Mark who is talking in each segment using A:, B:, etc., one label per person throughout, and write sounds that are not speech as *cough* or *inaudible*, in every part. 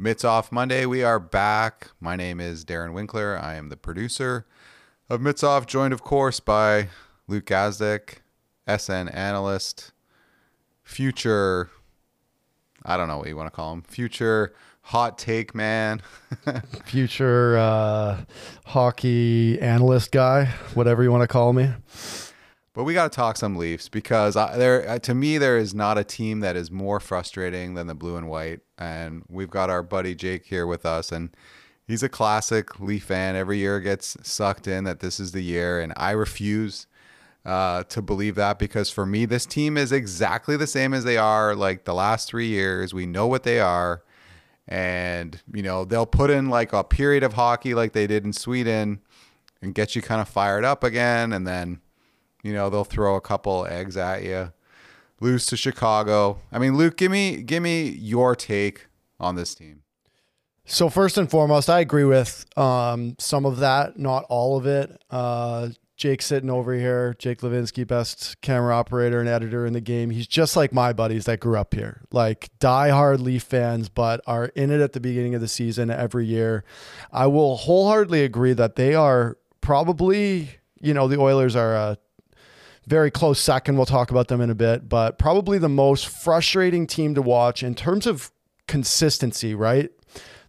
A: Mitts Off Monday, we are back. My name is Darren Winkler. I am the producer of Mitts Off, joined, of course, by Luke Gazdic, SN analyst, future, I don't know what you want to call him, future hot take man, *laughs*
B: future uh, hockey analyst guy, whatever you want to call me.
A: But we got to talk some Leafs because I, there, uh, to me, there is not a team that is more frustrating than the blue and white. And we've got our buddy Jake here with us, and he's a classic Leaf fan. Every year gets sucked in that this is the year, and I refuse uh, to believe that because for me, this team is exactly the same as they are like the last three years. We know what they are, and you know they'll put in like a period of hockey like they did in Sweden, and get you kind of fired up again, and then you know, they'll throw a couple eggs at you. Lose to Chicago. I mean, Luke, give me give me your take on this team.
B: So first and foremost, I agree with um, some of that, not all of it. Uh, Jake sitting over here, Jake Levinsky, best camera operator and editor in the game. He's just like my buddies that grew up here, like diehard Leaf fans, but are in it at the beginning of the season every year. I will wholeheartedly agree that they are probably, you know, the Oilers are a very close second. We'll talk about them in a bit, but probably the most frustrating team to watch in terms of consistency, right?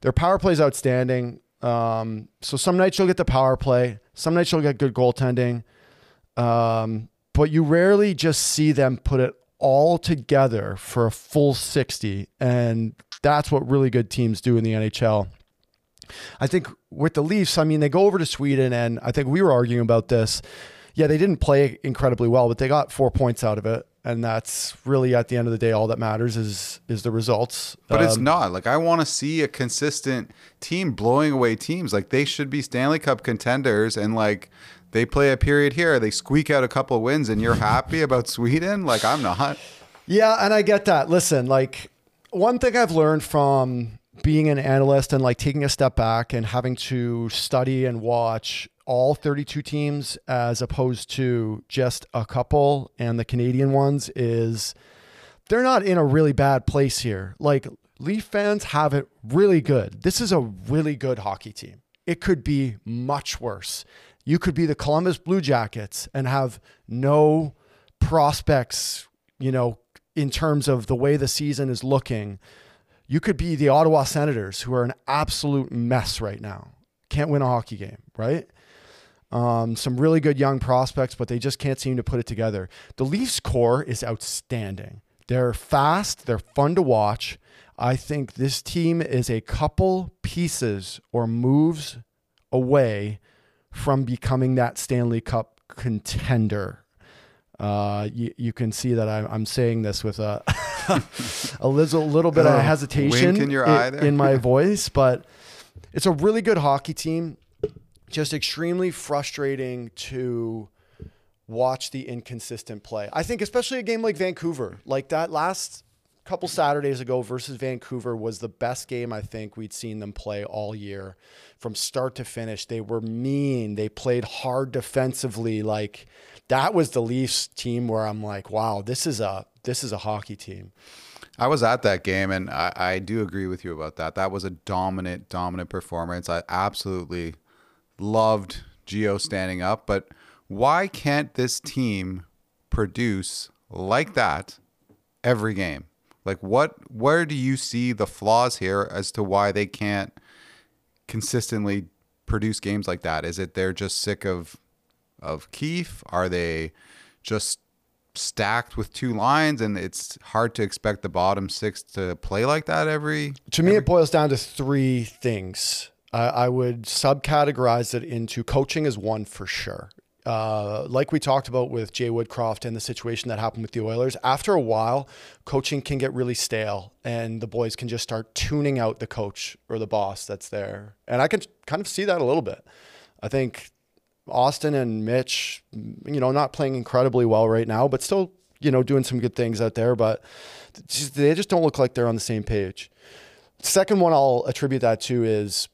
B: Their power play is outstanding. Um, so some nights you'll get the power play, some nights you'll get good goaltending. Um, but you rarely just see them put it all together for a full 60. And that's what really good teams do in the NHL. I think with the Leafs, I mean, they go over to Sweden, and I think we were arguing about this yeah, they didn't play incredibly well, but they got four points out of it. And that's really at the end of the day, all that matters is is the results.
A: But um, it's not like I want to see a consistent team blowing away teams. Like they should be Stanley Cup contenders, and like they play a period here, they squeak out a couple of wins, and you're happy about Sweden. Like I'm not.
B: Yeah, and I get that. Listen, like one thing I've learned from being an analyst and like taking a step back and having to study and watch all 32 teams as opposed to just a couple and the Canadian ones is they're not in a really bad place here. Like Leaf fans have it really good. This is a really good hockey team. It could be much worse. You could be the Columbus Blue Jackets and have no prospects, you know, in terms of the way the season is looking. You could be the Ottawa Senators, who are an absolute mess right now. Can't win a hockey game, right? Um, some really good young prospects, but they just can't seem to put it together. The Leafs core is outstanding. They're fast, they're fun to watch. I think this team is a couple pieces or moves away from becoming that Stanley Cup contender. Uh, you, you can see that I'm, I'm saying this with a, *laughs* a little, little bit of hesitation
A: in, in
B: my *laughs* voice, but it's a really good hockey team just extremely frustrating to watch the inconsistent play. I think especially a game like Vancouver, like that last couple Saturdays ago versus Vancouver was the best game I think we'd seen them play all year from start to finish. They were mean. They played hard defensively. Like that was the Leafs team where I'm like, wow, this is a this is a hockey team.
A: I was at that game and I, I do agree with you about that. That was a dominant, dominant performance. I absolutely loved Geo standing up, but why can't this team produce like that every game? Like what where do you see the flaws here as to why they can't consistently produce games like that? Is it they're just sick of of Keefe? Are they just stacked with two lines and it's hard to expect the bottom six to play like that every
B: To me it boils down to three things. Uh, I would subcategorize it into coaching as one for sure. Uh, like we talked about with Jay Woodcroft and the situation that happened with the Oilers, after a while, coaching can get really stale and the boys can just start tuning out the coach or the boss that's there. And I can kind of see that a little bit. I think Austin and Mitch, you know, not playing incredibly well right now, but still, you know, doing some good things out there, but they just don't look like they're on the same page. Second one I'll attribute that to is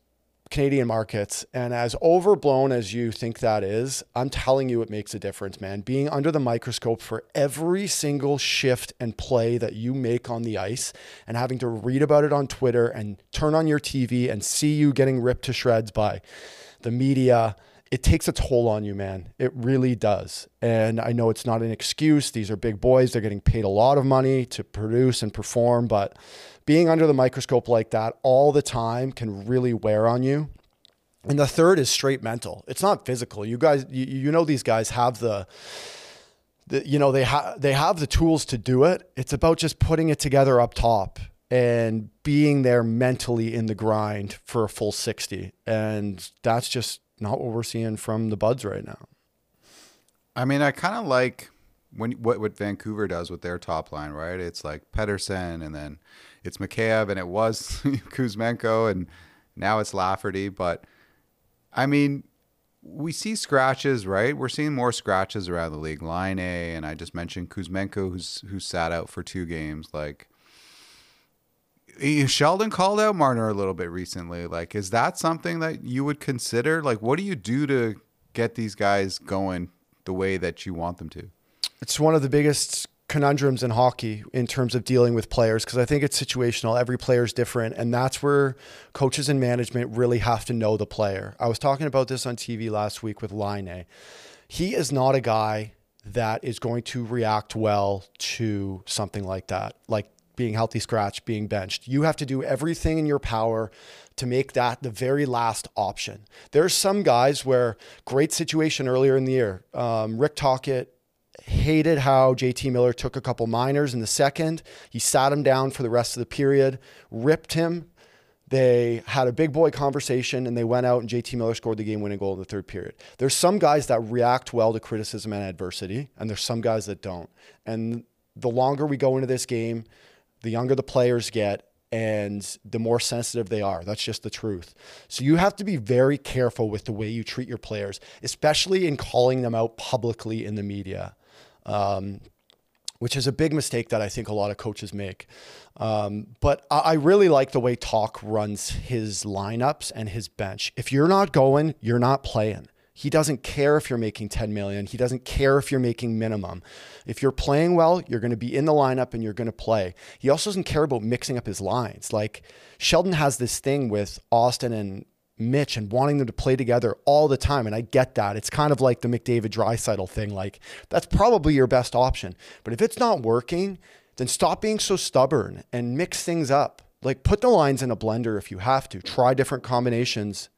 B: Canadian markets. And as overblown as you think that is, I'm telling you, it makes a difference, man. Being under the microscope for every single shift and play that you make on the ice and having to read about it on Twitter and turn on your TV and see you getting ripped to shreds by the media. It takes a toll on you, man. It really does. And I know it's not an excuse. These are big boys. They're getting paid a lot of money to produce and perform, but being under the microscope like that all the time can really wear on you. And the third is straight mental. It's not physical. You guys, you, you know, these guys have the, the you know, they have they have the tools to do it. It's about just putting it together up top and being there mentally in the grind for a full 60. And that's just not what we're seeing from the buds right now.
A: I mean, I kind of like when what what Vancouver does with their top line, right? It's like Pedersen and then it's Mikheyev and it was *laughs* Kuzmenko and now it's Lafferty. But I mean, we see scratches, right? We're seeing more scratches around the league. Line A, and I just mentioned Kuzmenko, who's who sat out for two games. Like Sheldon called out Marner a little bit recently. Like, is that something that you would consider? Like, what do you do to get these guys going the way that you want them to?
B: It's one of the biggest conundrums in hockey in terms of dealing with players because I think it's situational. Every player is different, and that's where coaches and management really have to know the player. I was talking about this on TV last week with Laine. He is not a guy that is going to react well to something like that, like being healthy scratch, being benched. You have to do everything in your power to make that the very last option. There's some guys where great situation earlier in the year. Um, Rick Tocchet hated how JT Miller took a couple minors in the second. He sat him down for the rest of the period, ripped him. They had a big boy conversation and they went out and JT Miller scored the game winning goal in the third period. There's some guys that react well to criticism and adversity, and there's some guys that don't. And the longer we go into this game, the younger the players get and the more sensitive they are. That's just the truth. So you have to be very careful with the way you treat your players, especially in calling them out publicly in the media um, which is a big mistake that I think a lot of coaches make. Um, but I, I really like the way Talk runs his lineups and his bench. If you're not going, you're not playing. He doesn't care if you're making 10 million. He doesn't care if you're making minimum. If you're playing well, you're going to be in the lineup and you're going to play. He also doesn't care about mixing up his lines. Like Sheldon has this thing with Austin and Mitch and wanting them to play together all the time. And I get that. It's kind of like the McDavid Draisaitl thing. Like, that's probably your best option. But if it's not working, then stop being so stubborn and mix things up. Like, put the lines in a blender if you have to. Try different combinations,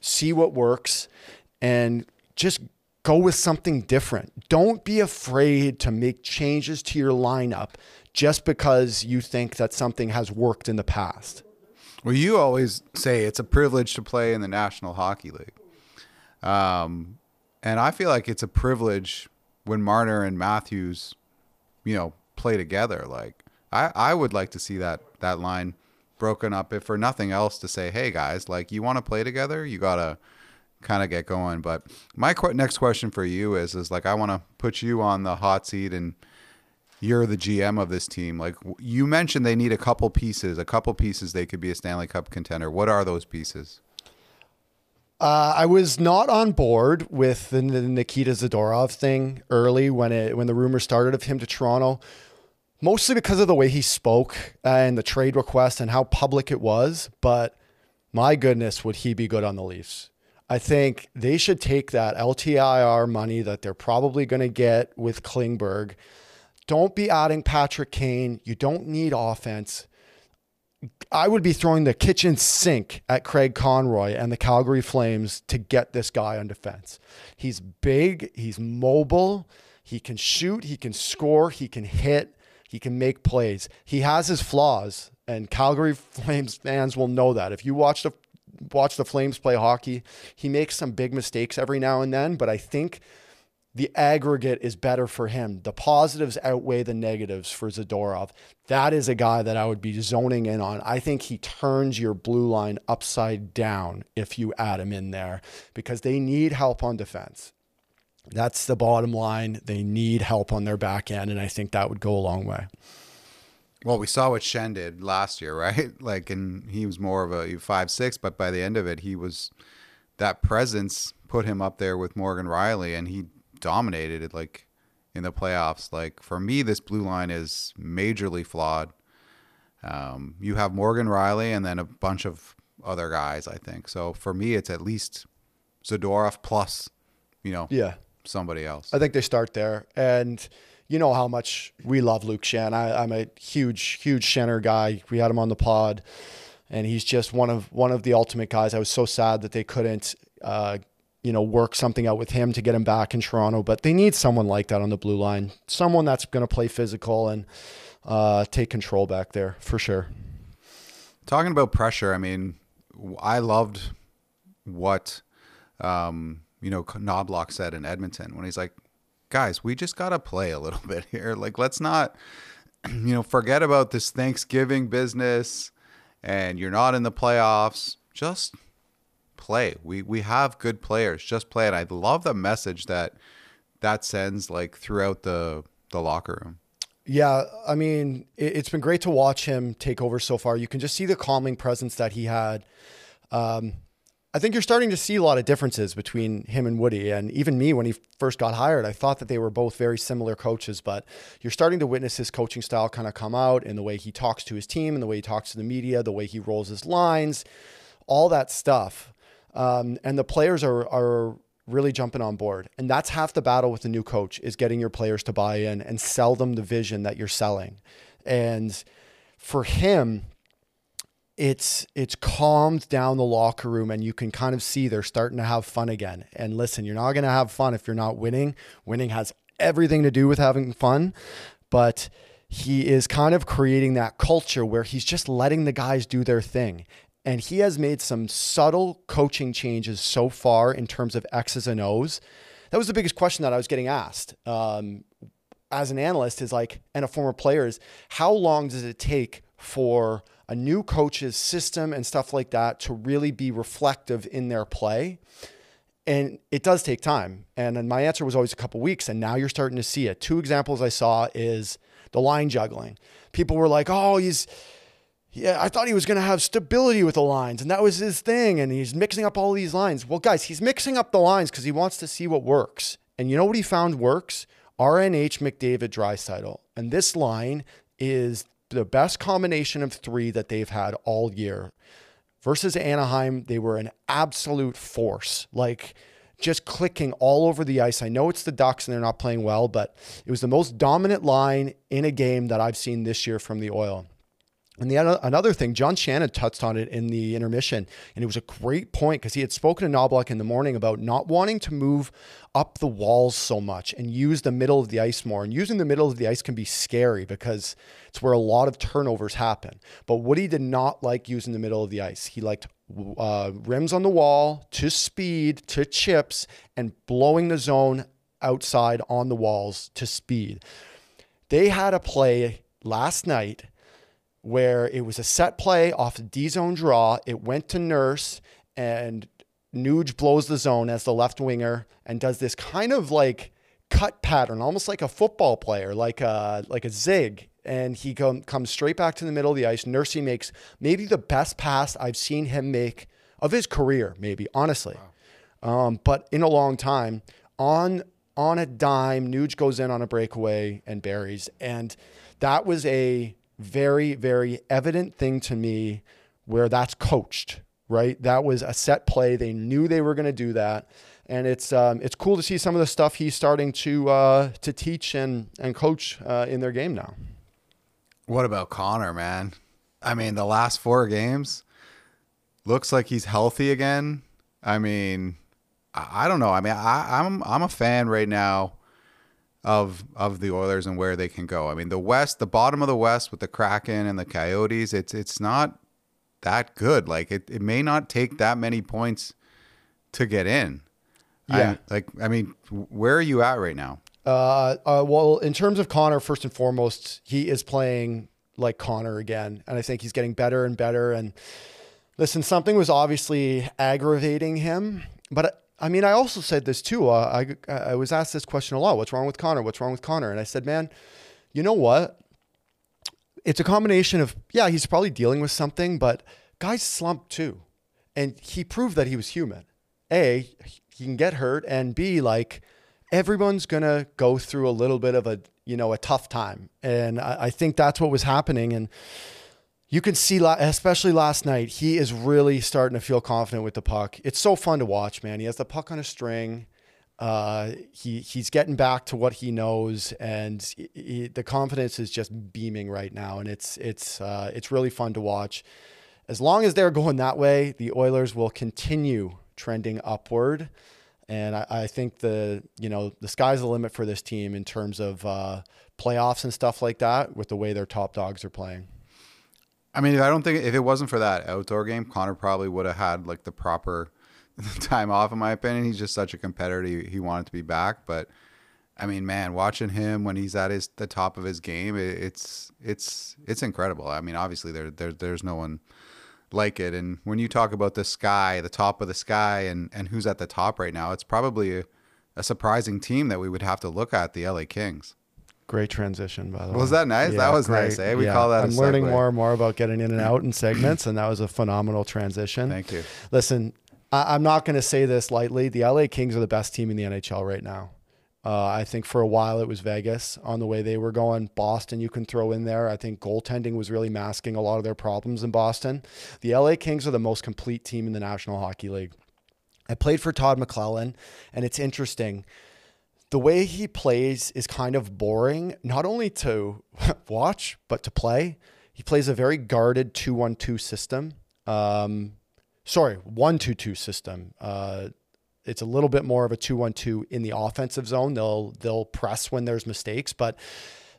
B: see what works, and just go with something different. Don't be afraid to make changes to your lineup just because you think that something has worked in the past.
A: Well, you always say it's a privilege to play in the National Hockey League. Um, and I feel like it's a privilege when Marner and Matthews, you know, play together. Like I, I would like to see that that line broken up, if for nothing else, to say, hey guys, like you want to play together, you gotta kind of get going. But my qu- next question for you is, is like I want to put you on the hot seat and you're the GM of this team. Like you mentioned, they need a couple pieces. A couple pieces they could be a Stanley Cup contender. What are those pieces?
B: Uh, I was not on board with the, the Nikita Zadorov thing early when it when the rumor started of him to Toronto, mostly because of the way he spoke and the trade request and how public it was. But my goodness, would he be good on the Leafs? I think they should take that LTIR money that they're probably going to get with Klingberg don't be adding Patrick Kane. You don't need offense. I would be throwing the kitchen sink at Craig Conroy and the Calgary Flames to get this guy on defense. He's big, he's mobile, he can shoot, he can score, he can hit, he can make plays. He has his flaws, and Calgary *laughs* Flames fans will know that. If you watch the watch the Flames play hockey, he makes some big mistakes every now and then, but I think the aggregate is better for him. The positives outweigh the negatives for Zadorov. That is a guy that I would be zoning in on. I think he turns your blue line upside down if you add him in there because they need help on defense. That's the bottom line. They need help on their back end, and I think that would go a long way.
A: Well, we saw what Schenn did last year, *laughs* right? Like, and he was more of a five six, but by the end of it, he was that presence put him up there with Morgan Rielly, and he dominated it like in the playoffs. Like for me, this blue line is majorly flawed. Um, you have Morgan Rielly and then a bunch of other guys, I think. So for me, it's at least Zadorov plus, you know,
B: Yeah.
A: somebody else.
B: I think they start there. And you know how much we love Luke Schenn. I, I'm a huge, huge Shenner guy. We had him on the pod, and he's just one of one of the ultimate guys. I was so sad that they couldn't, uh, you know, work something out with him to get him back in Toronto. But they need someone like that on the blue line, someone that's going to play physical and uh, take control back there for sure.
A: Talking about pressure, I mean, I loved what um, you know Knoblauch said in Edmonton when he's like, "Guys, we just gotta play a little *laughs* bit here. Like, let's not, *clears throat* you know, forget about this Thanksgiving business, and you're not in the playoffs. Just play. We we have good players. Just play it. I love the message that that sends like throughout the the locker room.
B: Yeah, I mean, it, it's been great to watch him take over so far. You can just see the calming presence that he had. Um, I think you're starting to see a lot of differences between him and Woody. And even me, when he first got hired, I thought that they were both very similar coaches. But you're starting to witness his coaching style kind of come out in the way he talks to his team, and the way he talks to the media, the way he rolls his lines, all that stuff. Um, and the players are are really jumping on board. And that's half the battle with the new coach is getting your players to buy in and sell them the vision that you're selling. And for him, it's it's calmed down the locker room and you can kind of see they're starting to have fun again. And listen, you're not going to have fun if you're not winning. Winning has everything to do with having fun, but he is kind of creating that culture where he's just letting the guys do their thing. And he has made some subtle coaching changes so far in terms of X's and O's. That was the biggest question that I was getting asked um, as an analyst is like, and a former player is how long does it take for a new coach's system and stuff like that to really be reflective in their play? And it does take time. And my answer was always a couple weeks. And now you're starting to see it. Two examples I saw is the line juggling. People were like, oh, he's, yeah, I thought he was going to have stability with the lines, and that was his thing. And he's mixing up all these lines. Well, guys, he's mixing up the lines because he wants to see what works. And you know what he found works? RNH McDavid Draisaitl. And this line is the best combination of three that they've had all year. Versus Anaheim, they were an absolute force. Like, just clicking all over the ice. I know it's the Ducks and they're not playing well, but it was the most dominant line in a game that I've seen this year from the Oil. And the another thing, John Shannon touched on it in the intermission, and it was a great point because he had spoken to Knoblauch in the morning about not wanting to move up the walls so much and use the middle of the ice more. And using the middle of the ice can be scary because it's where a lot of turnovers happen. But Woody did not like using the middle of the ice. He liked uh, rims on the wall to speed to chips and blowing the zone outside on the walls to speed. They had a play last night where it was a set play off a D zone draw. It went to Nurse, and Nuge blows the zone as the left winger and does this kind of like cut pattern, almost like a football player, like a like a zig. And he come, comes straight back to the middle of the ice. Nursey makes maybe the best pass I've seen him make of his career, maybe honestly, wow. um, but in a long time. On on a dime, Nuge goes in on a breakaway and buries, and that was a very, very evident thing to me where that's coached, right? That was a set play. They knew they were going to do that. And it's um, it's cool to see some of the stuff he's starting to uh, to teach and and coach uh, in their game now.
A: What about Connor, man? I mean, the last four games looks like he's healthy again. I mean, I, don't know. I mean, I, I'm I'm a fan right now of of the Oilers and where they can go. I mean, the West, the bottom of the West with the Kraken and the Coyotes, it's it's not that good. Like it, it may not take that many points to get in.
B: Yeah.
A: I, like I mean, where are you at right now?
B: Uh, uh, well, in terms of Connor, first and foremost, he is playing like Connor again, and I think he's getting better and better. And listen, something was obviously aggravating him, but I mean, I also said this too. Uh, I I was asked this question a lot. What's wrong with Connor? What's wrong with Connor? And I said, man, you know what? it's a combination of yeah, he's probably dealing with something, but guys slump too, and he proved that he was human. A, he can get hurt, and B, like everyone's gonna go through a little bit of a you know a tough time, and I, I think that's what was happening, and you can see, especially last night, he is really starting to feel confident with the puck. It's so fun to watch, man. He has the puck on a string. Uh, he he's getting back to what he knows, and he, the confidence is just beaming right now, and it's it's uh, it's really fun to watch. As long as they're going that way, the Oilers will continue trending upward, and I, I think the you know the sky's the limit for this team in terms of uh, playoffs and stuff like that with the way their top dogs are playing.
A: I mean, I don't think if it wasn't for that outdoor game, Connor probably would have had like the proper *laughs* time off. In my opinion, he's just such a competitor. He, he wanted to be back, but I mean, man, watching him when he's at his the top of his game, it, it's it's it's incredible. I mean, obviously there there there's no one like it. And when you talk about the sky, the top of the sky, and and who's at the top right now, it's probably a, a surprising team that we would have to look at the LA Kings.
B: Great transition, by the way.
A: Was that nice? Yeah, that was great. nice. Eh? We yeah. call that.
B: I'm learning more and more about getting in and out in segments, and that was a phenomenal transition.
A: Thank you.
B: Listen, I- am not going to say this lightly. The LA Kings are the best team in the NHL right now. Uh, I think for a while it was Vegas on the way they were going. Boston, you can throw in there. I think goaltending was really masking a lot of their problems in Boston. The LA Kings are the most complete team in the National Hockey League. I played for Todd McLellan, and it's interesting the way he plays is kind of boring, not only to *laughs* watch, but to play. He plays a very guarded 2 1 2 system. Um, sorry, 1 2 2 system. Uh, it's a little bit more of a 2 1 2 in the offensive zone. They'll, they'll press when there's mistakes, but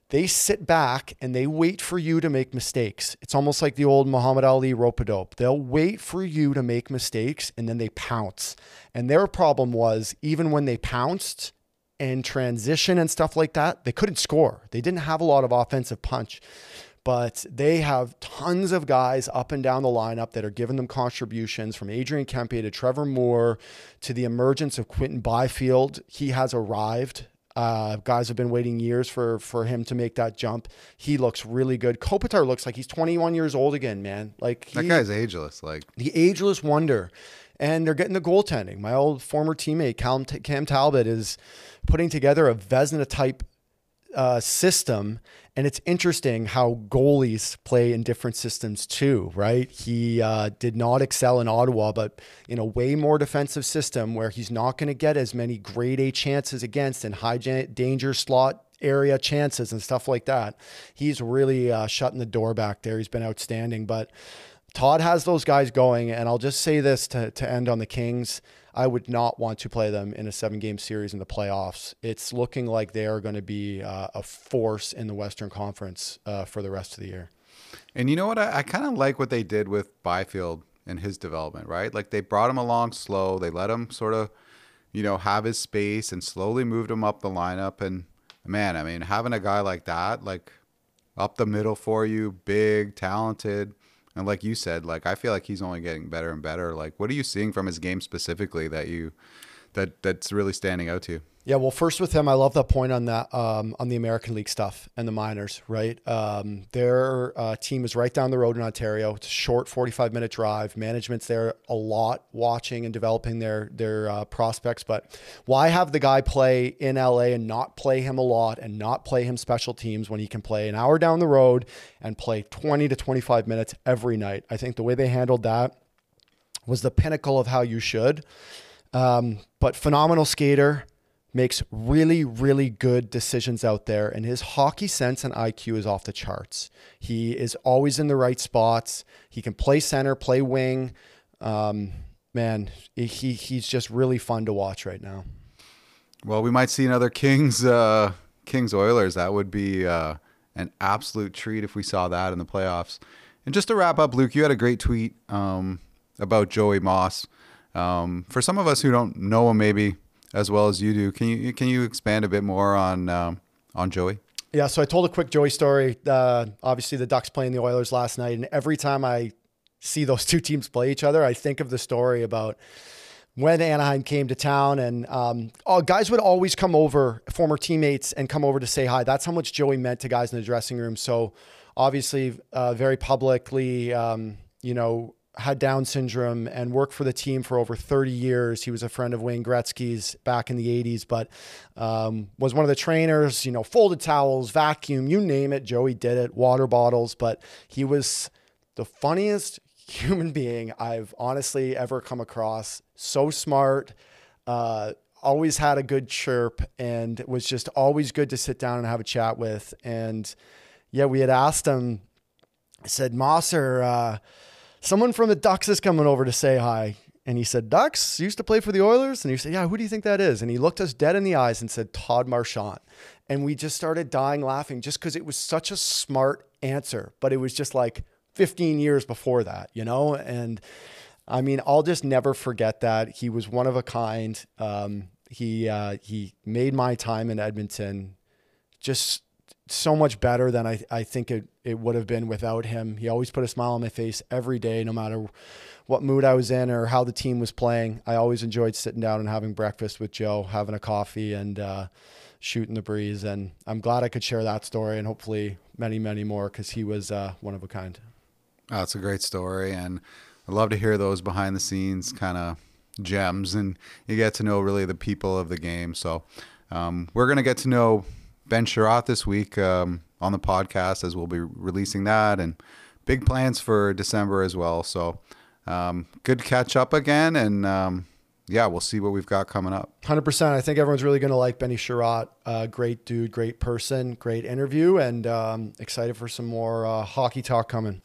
B: they sit back and they wait for you to make mistakes. It's almost like the old Muhammad Ali rope a dope. They'll wait for you to make mistakes and then they pounce. And their problem was even when they pounced, and transition and stuff like that, they couldn't score. They didn't have a lot of offensive punch, but they have tons of guys up and down the lineup that are giving them contributions from Adrian Kempe to Trevor Moore to the emergence of Quinton Byfield. He has arrived. Uh, guys have been waiting years for for him to make that jump. He looks really good. Kopitar looks like he's 21 years old again, man. Like
A: he, that guy's ageless. Like
B: the ageless wonder and they're getting the goaltending. My old former teammate Cam, Cam Talbot is putting together a Vezina type uh, system, and it's interesting how goalies play in different systems too, right? He uh, did not excel in Ottawa, but in a way more defensive system where he's not going to get as many grade A chances against and high danger slot area chances and stuff like that. He's really uh, shutting the door back there. He's been outstanding, but Todd has those guys going, and I'll just say this to, to end on the Kings. I would not want to play them in a seven game series in the playoffs. It's looking like they are going to be uh, a force in the Western Conference uh, for the rest of the year.
A: And you know what? I, I kind of like what they did with Byfield and his development, right? Like they brought him along slow. They let him sort of, you know, have his space and slowly moved him up the lineup. And man, I mean, having a guy like that, like up the middle for you, big, talented, and like you said, like I feel like he's only getting better and better. Like, what are you seeing from his game specifically that you that that's really standing out to you?
B: Yeah, well, first with him, I love that point on that um, on the American League stuff and the minors. Right, um, their uh, team is right down the road in Ontario. It's a short, forty-five minute drive. Management's there a lot, watching and developing their their uh, prospects. But why have the guy play in LA and not play him a lot and not play him special teams when he can play an hour down the road and play twenty to twenty-five minutes every night? I think the way they handled that was the pinnacle of how you should. Um, but phenomenal skater makes really, really good decisions out there, and his hockey sense and IQ is off the charts. He is always in the right spots. He can play center, play wing. Um, man, he he's just really fun to watch right now.
A: Well, we might see another Kings uh, Kings Oilers. That would be uh, an absolute treat if we saw that in the playoffs. And just to wrap up, Luke, you had a great tweet um, about Joey Moss. Um, for some of us who don't know him, maybe as well as you do. Can you can you expand a bit more on um, on Joey?
B: Yeah, so I told a quick Joey story. Uh, obviously, the Ducks playing the Oilers last night, and every time I see those *laughs* two teams play each other, I think of the story about when Anaheim came to town, and um, guys would always come over, former teammates, and come over to say hi. That's how much Joey meant to guys in the dressing room. So obviously uh, very publicly, um, you know, had Down syndrome and worked for the team for over 30 years. He was a friend of Wayne Gretzky's back in the 80s, but um, was one of the trainers, you know, folded towels, vacuum, you name it. Joey did it, water bottles, but he was the funniest *laughs* human being I've honestly ever come across. So smart, uh, always had a good chirp, and was just always good to sit down and have a chat with. And yeah, we had asked him, I said, Mosser, uh, someone from the Ducks is coming over to say hi. And he said, Ducks used to play for the Oilers. And he said, Yeah, who do you think that is? And he looked us dead in the eyes and said, Todd Marchant. And we just started dying laughing just because it was such a smart answer. But it was just like 15 years before that, you know? And I mean, I'll just never forget that. He was one of a kind. Um, he, uh, he made my time in Edmonton just so much better than I, I think it, it would have been without him. He always put a smile on my face every day, no matter what mood I was in or how the team was playing. I always enjoyed sitting down and having breakfast with Joe, having a coffee and uh, shooting the breeze. And I'm glad I could share that story and hopefully many, many more because he was uh, one of a kind.
A: Oh, it's a great story. And I love to hear those behind the scenes kind of gems and you get to know really the people of the game. So um, we're going to get to know Ben Chiarot this week um, on the podcast as we'll be releasing that and big plans for December as well. So um, good catch up again. And um, yeah, we'll see what we've got coming up.
B: 100%. I think everyone's really going to like Benny Chiarot. Uh, great dude, great person, great interview, and um, excited for some more uh, hockey talk coming.